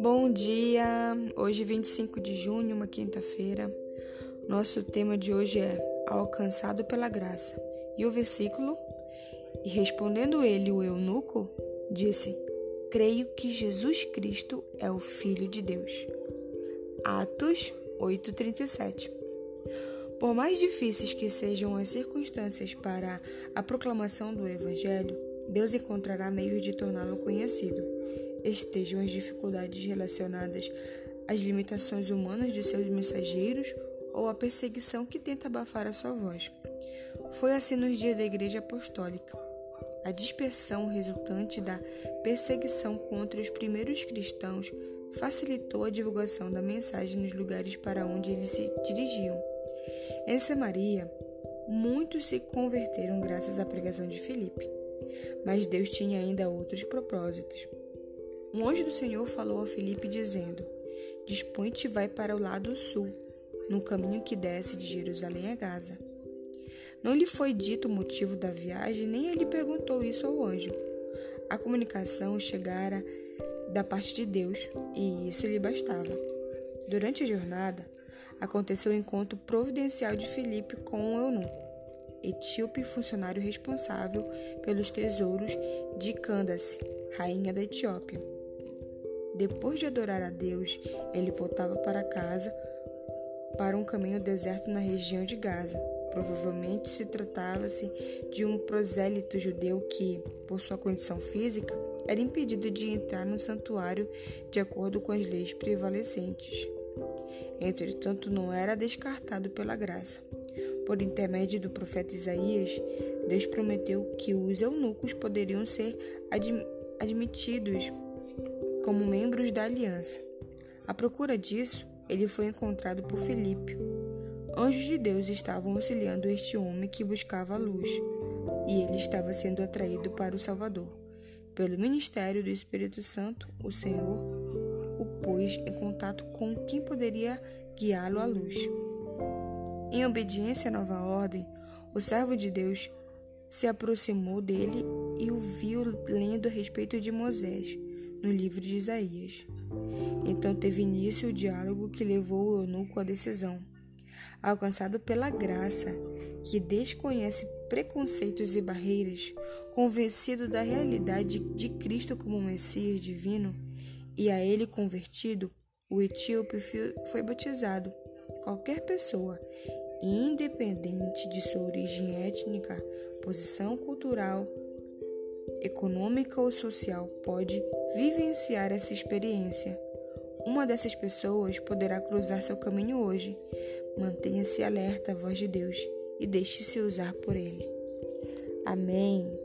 Bom dia! Hoje, 25 de junho, uma quinta-feira. Nosso tema de hoje é Alcançado pela Graça. E o versículo: E respondendo ele, o eunuco, disse: Creio que Jesus Cristo é o Filho de Deus. Atos 8:37. Por mais difíceis que sejam as circunstâncias para a proclamação do Evangelho, Deus encontrará meios de torná-lo conhecido estejam as dificuldades relacionadas às limitações humanas de seus mensageiros ou à perseguição que tenta abafar a sua voz. Foi assim nos dias da Igreja Apostólica. A dispersão resultante da perseguição contra os primeiros cristãos facilitou a divulgação da mensagem nos lugares para onde eles se dirigiam. Em Samaria, muitos se converteram graças à pregação de Filipe. Mas Deus tinha ainda outros propósitos. Um anjo do Senhor falou a Felipe dizendo: Dispõe-te e vai para o lado sul, no caminho que desce de Jerusalém a Gaza. Não lhe foi dito o motivo da viagem, nem ele perguntou isso ao anjo. A comunicação chegara da parte de Deus, e isso lhe bastava. Durante a jornada, aconteceu o encontro providencial de Felipe com um eunuco, etíope funcionário responsável pelos tesouros de Candace, rainha da Etiópia. Depois de adorar a Deus, ele voltava para casa para um caminho deserto na região de Gaza. Provavelmente se tratava-se de um prosélito judeu que, por sua condição física, era impedido de entrar no santuário de acordo com as leis prevalecentes. Entretanto, não era descartado pela graça. Por intermédio do profeta Isaías, Deus prometeu que os eunucos poderiam ser admitidos como membros da aliança. À procura disso, ele foi encontrado por Felipe. Anjos de Deus estavam auxiliando este homem que buscava a luz, e ele estava sendo atraído para o Salvador. Pelo ministério do Espírito Santo, o Senhor pôs em contato com quem poderia guiá-lo à luz. Em obediência à nova ordem, o servo de Deus se aproximou dele e o viu lendo a respeito de Moisés no livro de Isaías. Então teve início o diálogo que levou o eunuco à decisão. Alcançado pela graça, que desconhece preconceitos e barreiras, convencido da realidade de Cristo como Messias divino, e a ele convertido, o etíope foi batizado. Qualquer pessoa, independente de sua origem étnica, posição cultural, econômica ou social pode vivenciar essa experiência. Uma dessas pessoas poderá cruzar seu caminho hoje. Mantenha-se alerta à voz de Deus e deixe-se usar por Ele. Amém.